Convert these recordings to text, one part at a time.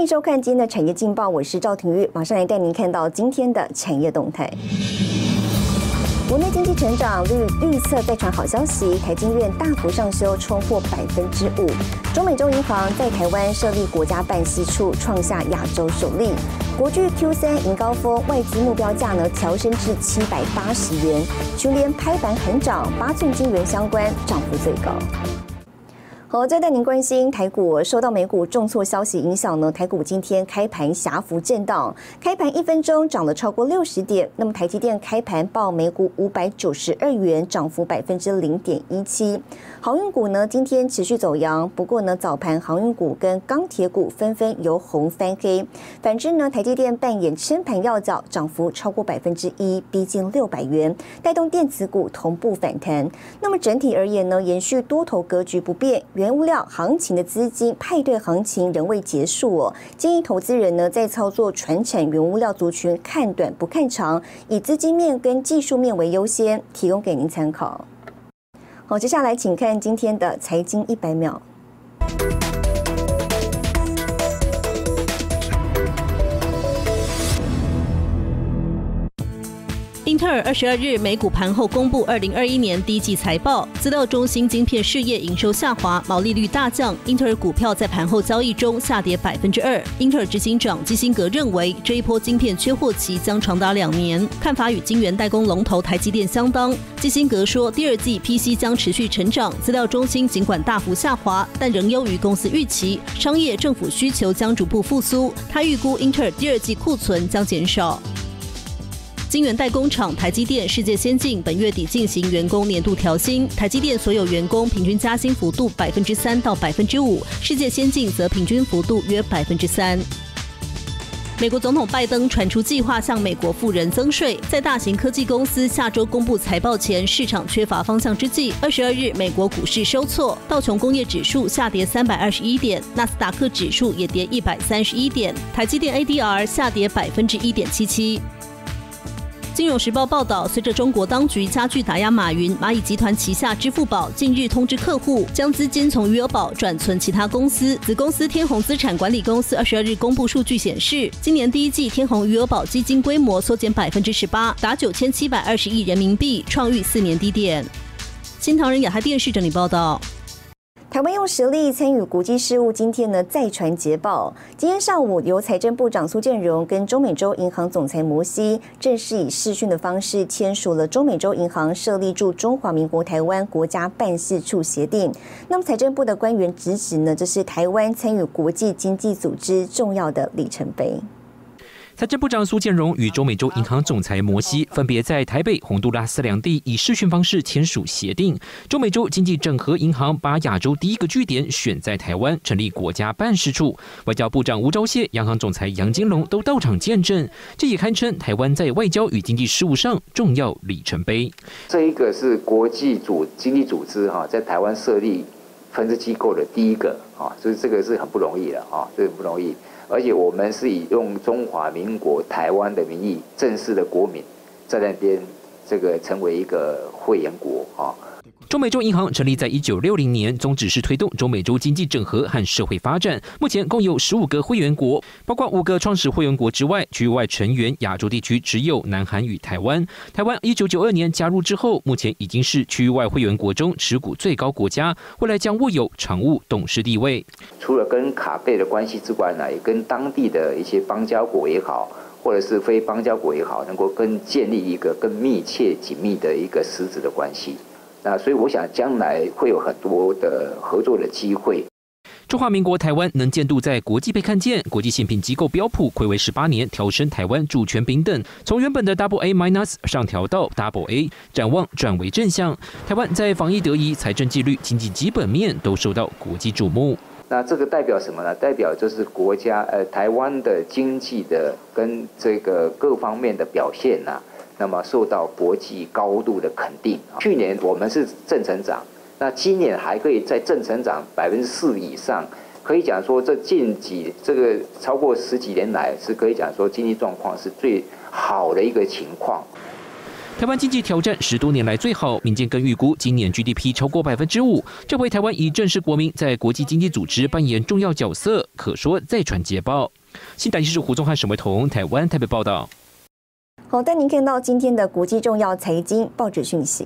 欢迎收看今天的产业劲报，我是赵廷玉，马上来带您看到今天的产业动态。国内经济成长率预测再传好消息，台金院大幅上修，冲破百分之五。中美洲银行在台湾设立国家办事处，创下亚洲首例。国巨 Q 三迎高峰，外资目标价呢调升至七百八十元。全联拍板横涨，八寸金圆相关涨幅最高。好，再带您关心台股，受到美股重挫消息影响呢，台股今天开盘狭幅震荡，开盘一分钟涨了超过六十点。那么台积电开盘报每股五百九十二元，涨幅百分之零点一七。航运股呢今天持续走阳，不过呢早盘航运股跟钢铁股纷纷由红翻黑。反之呢，台积电扮演撑盘要角，涨幅超过百分之一，逼近六百元，带动电子股同步反弹。那么整体而言呢，延续多头格局不变。原物料行情的资金派对行情仍未结束哦，建议投资人呢在操作传产原物料族群看短不看长，以资金面跟技术面为优先，提供给您参考。好，接下来请看今天的财经一百秒。特尔二十二日美股盘后公布二零二一年第一季财报，资料中心晶片事业营收下滑，毛利率大降。英特尔股票在盘后交易中下跌百分之二。英特尔执行长基辛格认为，这一波晶片缺货期将长达两年，看法与晶圆代工龙头台积电相当。基辛格说，第二季 PC 将持续成长，资料中心尽管大幅下滑，但仍优于公司预期，商业政府需求将逐步复苏。他预估英特尔第二季库存将减少。晶圆代工厂台积电、世界先进本月底进行员工年度调薪，台积电所有员工平均加薪幅度百分之三到百分之五，世界先进则平均幅度约百分之三。美国总统拜登传出计划向美国富人增税，在大型科技公司下周公布财报前，市场缺乏方向之际，二十二日美国股市收挫，道琼工业指数下跌三百二十一点，纳斯达克指数也跌一百三十一点，台积电 ADR 下跌百分之一点七七。金融时报报道，随着中国当局加剧打压马云，蚂蚁集团旗下支付宝近日通知客户，将资金从余额宝转存其他公司。子公司天弘资产管理公司二十二日公布数据显示，今年第一季天弘余额宝基金规模缩减百分之十八，达九千七百二十亿人民币，创逾四年低点。新唐人亚太电视整理报道。台湾用实力参与国际事务，今天呢再传捷报。今天上午，由财政部长苏建荣跟中美洲银行总裁摩西正式以视讯的方式签署了中美洲银行设立驻中华民国台湾国家办事处协定。那么，财政部的官员直指呢，这是台湾参与国际经济组织重要的里程碑。财政部长苏建荣与中美洲银行总裁摩西分别在台北、洪都拉斯两地以视讯方式签署协定。中美洲经济整合银行把亚洲第一个据点选在台湾，成立国家办事处。外交部长吴钊燮、央行总裁杨金龙都到场见证，这也堪称台湾在外交与经济事务上重要里程碑。这一个是国际组经济组织哈，在台湾设立分支机构的第一个啊，所以这个是很不容易的啊，这个不容易。而且我们是以用中华民国台湾的名义，正式的国民在那边这个成为一个会员国啊。中美洲银行成立在一九六零年，宗旨是推动中美洲经济整合和社会发展。目前共有十五个会员国，包括五个创始会员国之外，区域外成员亚洲地区只有南韩与台湾。台湾一九九二年加入之后，目前已经是区域外会员国中持股最高国家，未来将握有常务董事地位。除了跟卡贝的关系之外呢，也跟当地的一些邦交国也好，或者是非邦交国也好，能够更建立一个更密切紧密的一个实质的关系。那所以我想，将来会有很多的合作的机会。中华民国台湾能见度在国际被看见，国际信评机构标普暌违十八年调升台湾主权平等，从原本的 Double A minus 上调到 Double A，展望转为正向。台湾在防疫得宜、财政纪律、经济基本面都受到国际瞩目。那这个代表什么呢？代表就是国家呃台湾的经济的跟这个各方面的表现呐。那么受到国际高度的肯定。去年我们是正成长，那今年还可以在正成长百分之四以上，可以讲说这近几这个超过十几年来是可以讲说经济状况是最好的一个情况。台湾经济挑战十多年来最好，民间更预估今年 GDP 超过百分之五。这回台湾以正式国民在国际经济组织扮演重要角色，可说再传捷报。新台记者胡宗汉、沈维彤，台湾台北报道。好，带您看到今天的国际重要财经报纸讯息。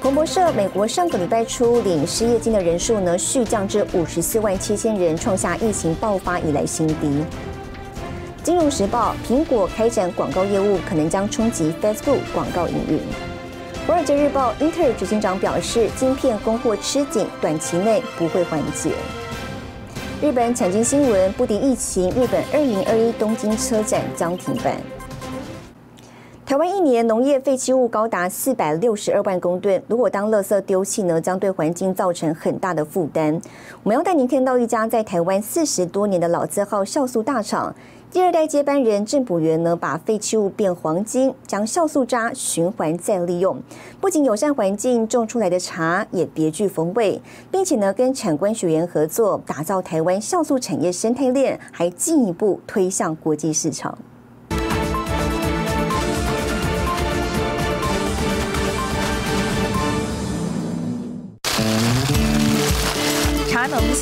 彭博社，美国上个礼拜初领失业金的人数呢续降至五十四万七千人，创下疫情爆发以来新低。金融时报，苹果开展广告业务可能将冲击 Facebook 广告营运。华尔街日报，英特尔执行长表示，晶片供货吃紧，短期内不会缓解。日本产经新闻，不敌疫情，日本二零二一东京车展将停办。台湾一年农业废弃物高达四百六十二万公吨，如果当垃圾丢弃呢，将对环境造成很大的负担。我们要带您看到一家在台湾四十多年的老字号酵素大厂，第二代接班人郑补元呢，把废弃物变黄金，将酵素渣循环再利用，不仅友善环境，种出来的茶也别具风味，并且呢，跟产官学员合作，打造台湾酵素产业生态链，还进一步推向国际市场。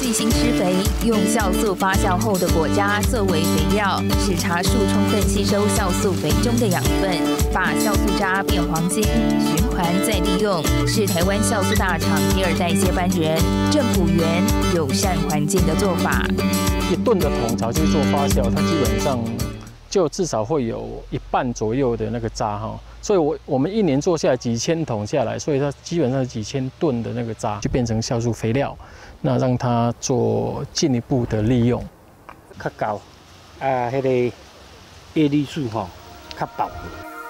农细心施肥，用酵素发酵后的果渣作为肥料，使茶树充分吸收酵素肥中的养分，把酵素渣变黄金，循环再利用，是台湾酵素大厂第二代接班人郑普元友善环境的做法。一吨的桶茶去做发酵，它基本上就至少会有一半左右的那个渣哈，所以我我们一年做下来几千桶下来，所以它基本上几千吨的那个渣就变成酵素肥料。那让它做进一步的利用，较高，啊，迄个叶绿素吼，较薄。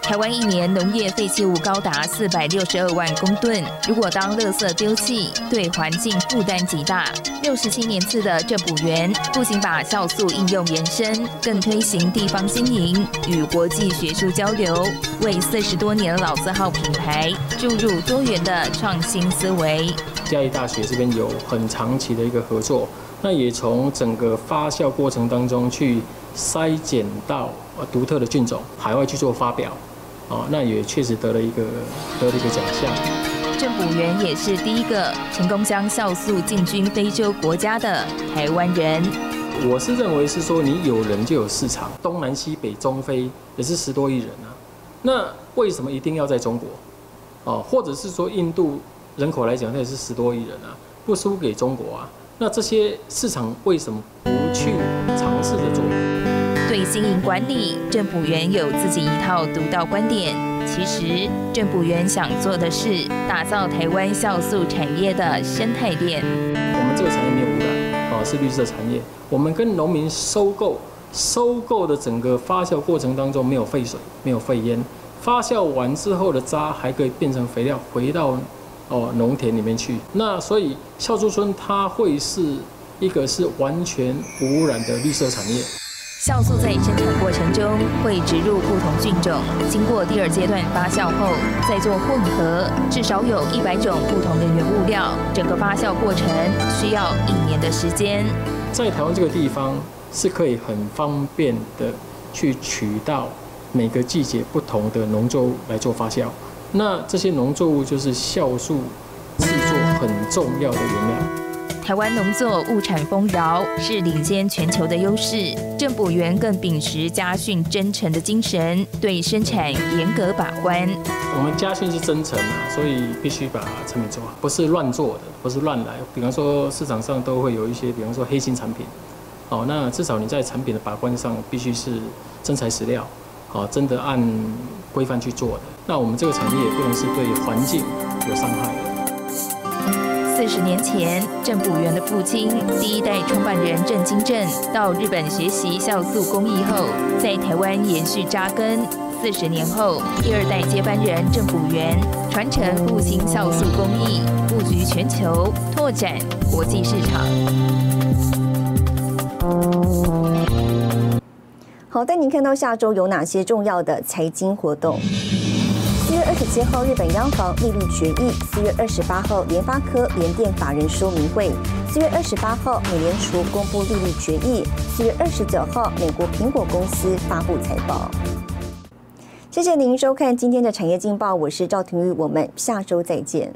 台湾一年农业废弃物高达四百六十二万公吨，如果当垃圾丢弃，对环境负担极大。六十七年次的政补园，不仅把酵素应用延伸，更推行地方经营与国际学术交流，为四十多年老字号品牌注入多元的创新思维。嘉义大学这边有很长期的一个合作，那也从整个发酵过程当中去筛检到独特的菌种，海外去做发表。哦，那也确实得了一个得了一个奖项。郑补元也是第一个成功将酵素进军非洲国家的台湾人。我是认为是说，你有人就有市场，东南西北中非也是十多亿人啊。那为什么一定要在中国？哦，或者是说印度人口来讲，那也是十多亿人啊，不输给中国啊。那这些市场为什么不去尝试着做？对经营管理，政府员有自己一套独到观点。其实，政府员想做的是打造台湾酵素产业的生态链。我们这个产业没有污染，啊，是绿色产业。我们跟农民收购，收购的整个发酵过程当中没有废水，没有废烟。发酵完之后的渣还可以变成肥料，回到哦农田里面去。那所以酵素村它会是一个是完全无污染的绿色产业。酵素在生产过程中会植入不同菌种，经过第二阶段发酵后再做混合，至少有一百种不同的原物料。整个发酵过程需要一年的时间。在台湾这个地方是可以很方便的去取到每个季节不同的农作物来做发酵。那这些农作物就是酵素制作很重要的原料。台湾农作物产丰饶，是领先全球的优势。政府员更秉持家训真诚的精神，对生产严格把关。我们家训是真诚啊，所以必须把产品做好，不是乱做的，不是乱来。比方说市场上都会有一些，比方说黑心产品，哦，那至少你在产品的把关上必须是真材实料，哦，真的按规范去做的。那我们这个产业也不能是对环境有伤害的。四十年前，郑补元的父亲第一代创办人郑金正到日本学习酵素工艺后，在台湾延续扎根。四十年后，第二代接班人郑补元传承复兴酵素工艺，布局全球，拓展国际市场。好，带您看到下周有哪些重要的财经活动。四月二十七号，日本央行利率决议；四月二十八号，联发科联电法人说明会；四月二十八号，美联储公布利率决议；四月二十九号，美国苹果公司发布财报。谢谢您收看今天的产业劲报，我是赵廷玉，我们下周再见。